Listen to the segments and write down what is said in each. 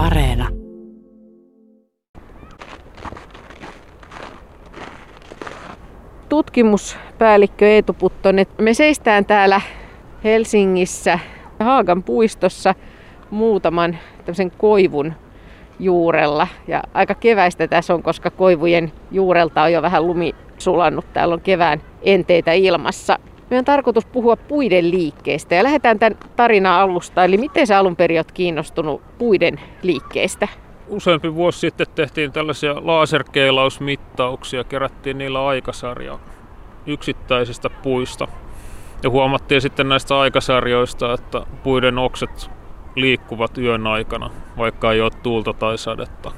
Areena. Tutkimuspäällikkö Eetu Puttonen, me seistään täällä Helsingissä Haagan puistossa muutaman tämmöisen koivun juurella. Ja aika keväistä tässä on, koska koivujen juurelta on jo vähän lumi sulannut. Täällä on kevään enteitä ilmassa. Meidän on tarkoitus puhua puiden liikkeestä ja lähdetään tämän tarinan alusta. Eli miten sä alun perin oot kiinnostunut puiden liikkeestä? Useampi vuosi sitten tehtiin tällaisia laserkeilausmittauksia, kerättiin niillä aikasarja yksittäisistä puista. Ja huomattiin sitten näistä aikasarjoista, että puiden okset liikkuvat yön aikana, vaikka ei ole tuulta tai sadetta.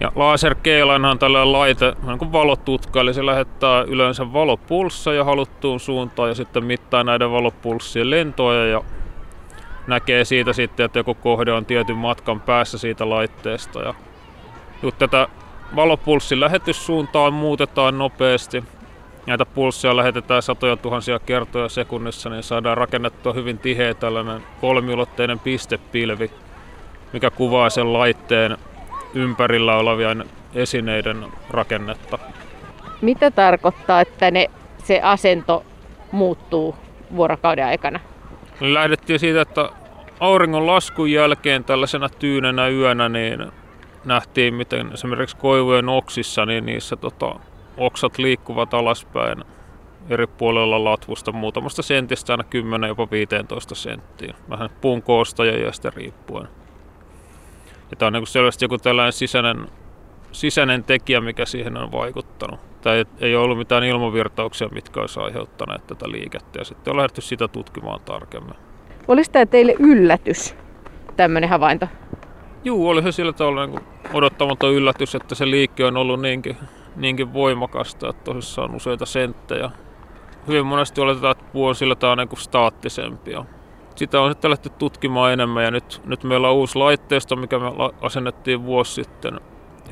Ja laserkeilainhan on tällainen laite, niin kuin valotutka, eli se lähettää yleensä valopulsseja haluttuun suuntaan ja sitten mittaa näiden valopulssien lentoja ja näkee siitä sitten, että joku kohde on tietyn matkan päässä siitä laitteesta. Ja kun tätä valopulssin lähetyssuuntaa muutetaan nopeasti, näitä pulsseja lähetetään satoja tuhansia kertoja sekunnissa, niin saadaan rakennettua hyvin tiheä tällainen kolmiulotteinen pistepilvi, mikä kuvaa sen laitteen ympärillä olevien esineiden rakennetta. Mitä tarkoittaa, että ne, se asento muuttuu vuorokauden aikana? Lähdettiin siitä, että auringon laskun jälkeen tällaisena tyynenä yönä niin nähtiin, miten esimerkiksi koivujen oksissa, niin niissä tota, oksat liikkuvat alaspäin eri puolella latvusta muutamasta sentistä aina 10 jopa 15 senttiä. Vähän puun koosta ja iästä riippuen. Ja tämä on niin selvästi joku tällainen sisäinen, sisäinen tekijä, mikä siihen on vaikuttanut. Tai ei, ei ollut mitään ilmavirtauksia, mitkä olisi aiheuttaneet tätä liikettä. Ja sitten on lähdetty sitä tutkimaan tarkemmin. Olisi tämä teille yllätys, tämmöinen havainto? Juu, oli se sillä tavalla niin odottamaton yllätys, että se liike on ollut niinkin, niinkin voimakasta, että tosissaan useita senttejä. Hyvin monesti oletetaan, että puu on sillä tavalla niin staattisempia sitä on sitten lähty tutkimaan enemmän ja nyt, nyt meillä on uusi laitteisto, mikä me asennettiin vuosi sitten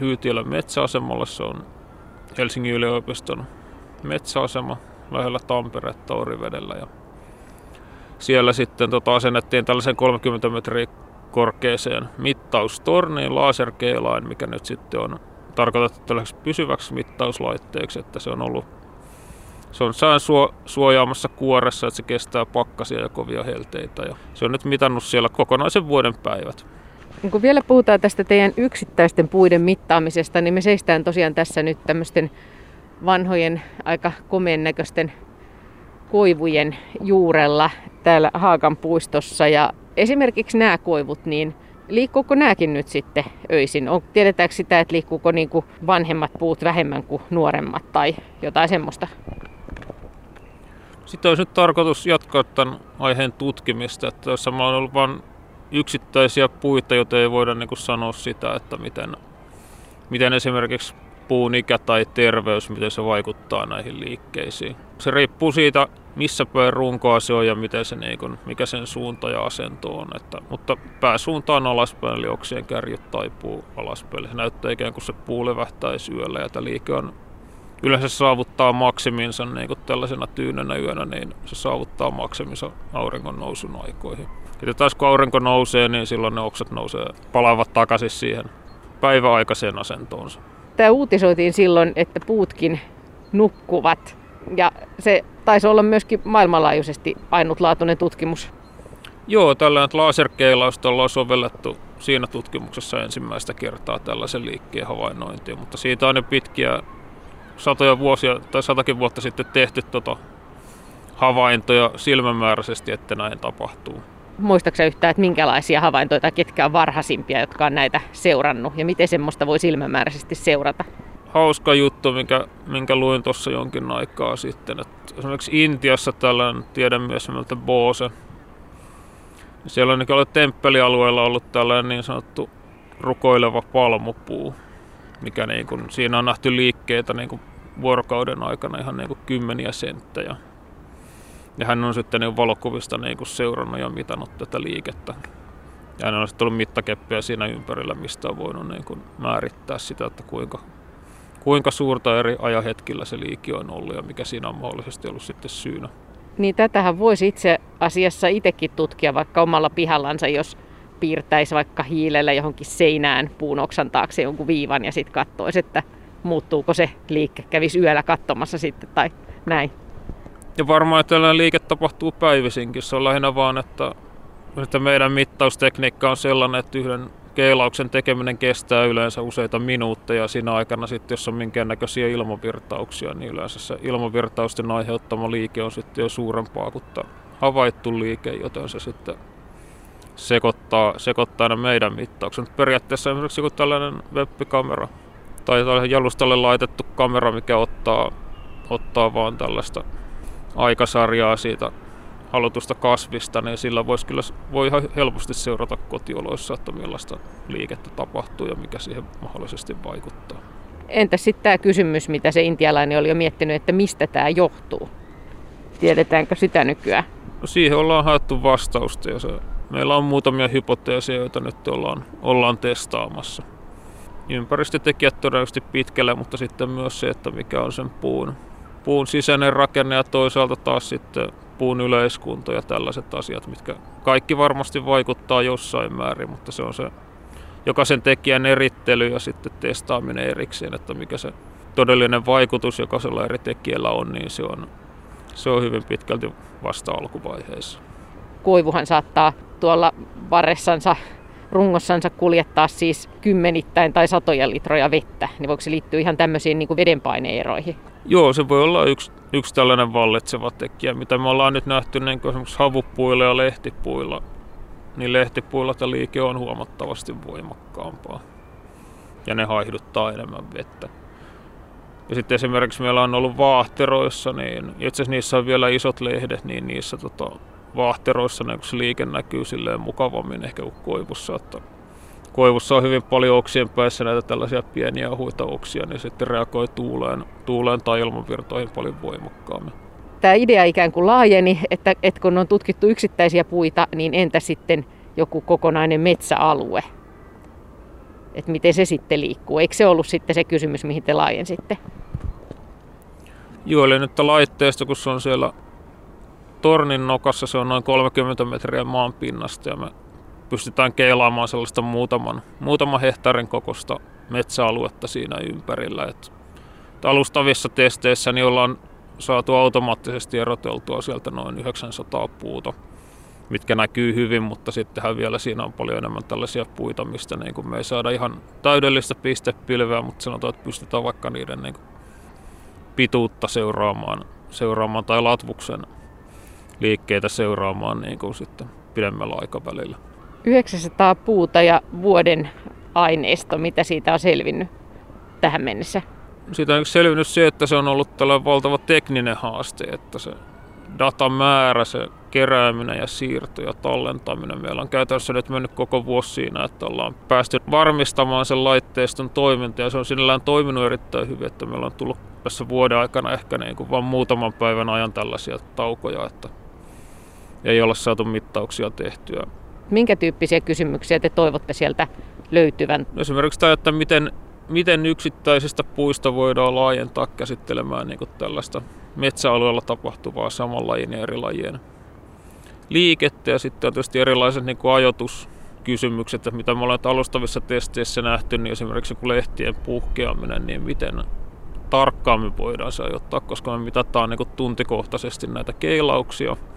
Hyytiöllä metsäasemalla. Se on Helsingin yliopiston metsäasema lähellä Tamperetta Orivedellä. Ja siellä sitten tota, asennettiin tällaisen 30 metriä korkeeseen mittaustorniin laserkeilain, mikä nyt sitten on tarkoitettu tällaiseksi pysyväksi mittauslaitteeksi, että se on ollut se on sään suo, suojaamassa kuoressa, että se kestää pakkasia ja kovia helteitä. Ja se on nyt mitannut siellä kokonaisen vuoden päivät. Kun vielä puhutaan tästä teidän yksittäisten puiden mittaamisesta, niin me seistään tosiaan tässä nyt tämmöisten vanhojen, aika komeen näköisten koivujen juurella täällä Haakan puistossa. Ja esimerkiksi nämä koivut, niin liikkuuko nämäkin nyt sitten öisin? On, tiedetäänkö sitä, että liikkuuko niin kuin vanhemmat puut vähemmän kuin nuoremmat tai jotain semmoista? Sitten olisi nyt tarkoitus jatkaa tämän aiheen tutkimista, että jos on ollut vain yksittäisiä puita, joita ei voida niin sanoa sitä, että miten, miten esimerkiksi puun ikä tai terveys, miten se vaikuttaa näihin liikkeisiin. Se riippuu siitä, missä päin runkoa se on ja miten se, niin kuin, mikä sen suunta ja asento on. Että, mutta pääsuunta on alaspäin, eli oksien kärjyt taipuu alaspäin. Se näyttää ikään kuin se puu levähtäisi yöllä ja tämä liike on yleensä saavuttaa maksiminsa niin kuin tällaisena tyynenä yönä, niin se saavuttaa maksiminsa auringon nousun aikoihin. Ja taas kun aurinko nousee, niin silloin ne oksat nousee, palaavat takaisin siihen päiväaikaiseen asentoonsa. Tämä uutisoitiin silloin, että puutkin nukkuvat. Ja se taisi olla myöskin maailmanlaajuisesti ainutlaatuinen tutkimus. Joo, tällä laserkeilausta ollaan sovellettu siinä tutkimuksessa ensimmäistä kertaa tällaisen liikkeen havainnointiin, mutta siitä on jo pitkiä satoja vuosia tai satakin vuotta sitten tehty tota havaintoja silmämääräisesti, että näin tapahtuu. Muistaaksä yhtään, että minkälaisia havaintoja tai ketkä on varhaisimpia, jotka on näitä seurannut ja miten semmoista voi silmämääräisesti seurata? Hauska juttu, minkä, minkä luin tuossa jonkin aikaa sitten. Että esimerkiksi Intiassa tällainen tiedemies nimeltä Bose. Siellä on ollut temppelialueella ollut tällainen niin sanottu rukoileva palmupuu, mikä niin kuin, siinä on nähty liikkeitä niin kuin vuorokauden aikana ihan niin kuin kymmeniä senttejä. Ja hän on sitten niin valokuvista niin kuin seurannut ja mitannut tätä liikettä. Ja hän on sitten ollut mittakeppiä siinä ympärillä, mistä on voinut niin kuin määrittää sitä, että kuinka, kuinka suurta eri ajahetkillä se liiki on ollut ja mikä siinä on mahdollisesti ollut sitten syynä. Niin tätähän voisi itse asiassa itsekin tutkia vaikka omalla pihallansa, jos piirtäisi vaikka hiilellä johonkin seinään puun oksan taakse jonkun viivan ja sitten katsoisi, että muuttuuko se liike, kävisi yöllä katsomassa sitten tai näin. Ja varmaan, tällainen liike tapahtuu päivisinkin. Se on lähinnä vaan, että, että meidän mittaustekniikka on sellainen, että yhden keilauksen tekeminen kestää yleensä useita minuutteja. Siinä aikana sitten, jos on minkäännäköisiä ilmavirtauksia, niin yleensä se ilmavirtausten aiheuttama liike on sitten jo suurempaa kuin havaittu liike, joten se sitten sekoittaa, sekoittaa meidän mittaukset. Periaatteessa esimerkiksi joku tällainen webbikamera tai jalustalle laitettu kamera, mikä ottaa, ottaa vaan tällaista aikasarjaa siitä halutusta kasvista, niin sillä voisi kyllä voi ihan helposti seurata kotioloissa, että millaista liikettä tapahtuu ja mikä siihen mahdollisesti vaikuttaa. Entä sitten tämä kysymys, mitä se intialainen oli jo miettinyt, että mistä tämä johtuu? Tiedetäänkö sitä nykyään? No siihen ollaan haettu vastausta ja se, meillä on muutamia hypoteeseja, joita nyt ollaan, ollaan testaamassa. Ympäristötekijät todennäköisesti pitkälle, mutta sitten myös se, että mikä on sen puun, puun sisäinen rakenne ja toisaalta taas sitten puun yleiskunto ja tällaiset asiat, mitkä kaikki varmasti vaikuttaa jossain määrin, mutta se on se jokaisen tekijän erittely ja sitten testaaminen erikseen, että mikä se todellinen vaikutus jokaisella eri tekijällä on, niin se on, se on hyvin pitkälti vasta alkuvaiheessa. Koivuhan saattaa tuolla varressansa rungossansa kuljettaa siis kymmenittäin tai satoja litroja vettä, niin voiko se liittyä ihan tämmöisiin niin vedenpaineeroihin? Joo, se voi olla yksi, yksi tällainen vallitseva tekijä, mitä me ollaan nyt nähty niin esimerkiksi havupuilla ja lehtipuilla. Niin lehtipuilla tämä liike on huomattavasti voimakkaampaa ja ne haihduttaa enemmän vettä. Ja sitten esimerkiksi meillä on ollut vaahteroissa, niin itse asiassa niissä on vielä isot lehdet, niin niissä tota, vaahteroissa niin se liike näkyy silleen mukavammin ehkä kuin koivussa. Että koivussa on hyvin paljon oksien päässä näitä tällaisia pieniä huita oksia, niin sitten reagoi tuuleen, tuuleen tai ilmanvirtoihin paljon voimakkaammin. Tämä idea ikään kuin laajeni, että, että kun on tutkittu yksittäisiä puita, niin entä sitten joku kokonainen metsäalue? Että miten se sitten liikkuu? Eikö se ollut sitten se kysymys, mihin te laajensitte? Joo, eli nyt laitteesta, kun se on siellä tornin nokassa, se on noin 30 metriä maan pinnasta ja me pystytään keilaamaan sellaista muutaman, muutaman hehtaarin kokosta metsäaluetta siinä ympärillä. Et alustavissa testeissä niin ollaan saatu automaattisesti eroteltua sieltä noin 900 puuta, mitkä näkyy hyvin, mutta sittenhän vielä siinä on paljon enemmän tällaisia puita, mistä niin kuin me ei saada ihan täydellistä pistepilveä, mutta sanotaan, että pystytään vaikka niiden niin kuin pituutta seuraamaan, seuraamaan tai latvuksen liikkeitä seuraamaan niin kuin sitten pidemmällä aikavälillä. 900 puuta ja vuoden aineisto, mitä siitä on selvinnyt tähän mennessä? Siitä on selvinnyt se, että se on ollut tällainen valtava tekninen haaste, että se datan määrä, se kerääminen ja siirto ja tallentaminen. Meillä on käytännössä nyt mennyt koko vuosi siinä, että ollaan päästy varmistamaan sen laitteiston toiminta ja se on sinällään toiminut erittäin hyvin, että meillä on tullut tässä vuoden aikana ehkä niin kuin vain muutaman päivän ajan tällaisia taukoja, että ei olla saatu mittauksia tehtyä. Minkä tyyppisiä kysymyksiä te toivotte sieltä löytyvän? Esimerkiksi tämä, että miten, miten yksittäisistä puista voidaan laajentaa käsittelemään niin tällaista metsäalueella tapahtuvaa saman lajin ja eri lajien liikettä ja sitten on tietysti erilaiset niin kuin ajoituskysymykset, että mitä me ollaan alustavissa testeissä nähty, niin esimerkiksi kun lehtien puhkeaminen, niin miten tarkkaan me voidaan se ajoittaa, koska me mitataan niin tuntikohtaisesti näitä keilauksia –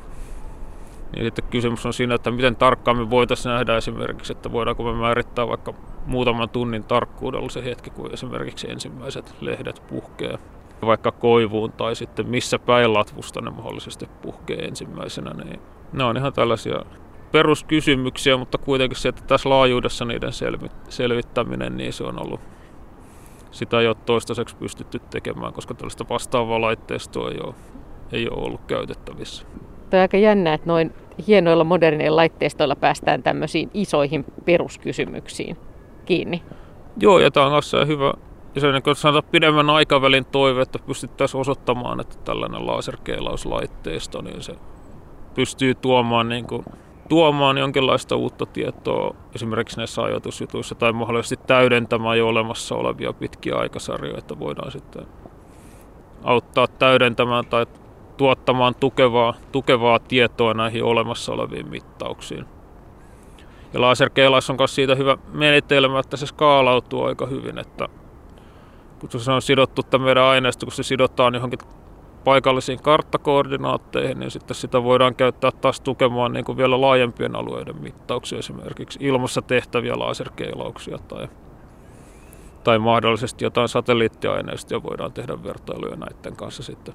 niin sitten kysymys on siinä, että miten tarkkaan me voitaisiin nähdä esimerkiksi, että voidaanko me määrittää vaikka muutaman tunnin tarkkuudella se hetki, kun esimerkiksi ensimmäiset lehdet puhkee vaikka koivuun tai sitten missä päin latvusta ne mahdollisesti puhkee ensimmäisenä. Niin ne on ihan tällaisia peruskysymyksiä, mutta kuitenkin se, että tässä laajuudessa niiden selvittäminen, niin se on ollut sitä ei ole toistaiseksi pystytty tekemään, koska tällaista vastaavaa laitteistoa ei ole, ei ole ollut käytettävissä. Tämä on aika jännä, että noin hienoilla moderneilla laitteistoilla päästään tämmöisiin isoihin peruskysymyksiin kiinni. Joo, ja tämä on kanssa hyvä, ja se niin sanotaan pidemmän aikavälin toive, että pystyttäisiin osoittamaan, että tällainen laserkeilauslaitteisto, niin se pystyy tuomaan, niin kuin, tuomaan jonkinlaista uutta tietoa esimerkiksi näissä ajoitusjutuissa tai mahdollisesti täydentämään jo olemassa olevia pitkiä aikasarjoja, että voidaan sitten auttaa täydentämään tai tuottamaan tukevaa, tukevaa tietoa näihin olemassa oleviin mittauksiin. Ja laserkeilaus on myös siitä hyvä menetelmä, että se skaalautuu aika hyvin, että kun se on sidottu tämän meidän aineisto, kun se sidotaan johonkin paikallisiin karttakoordinaatteihin, niin sitten sitä voidaan käyttää taas tukemaan niin kuin vielä laajempien alueiden mittauksia, esimerkiksi ilmassa tehtäviä laserkeilauksia tai, tai mahdollisesti jotain satelliittiaineistoja voidaan tehdä vertailuja näiden kanssa sitten.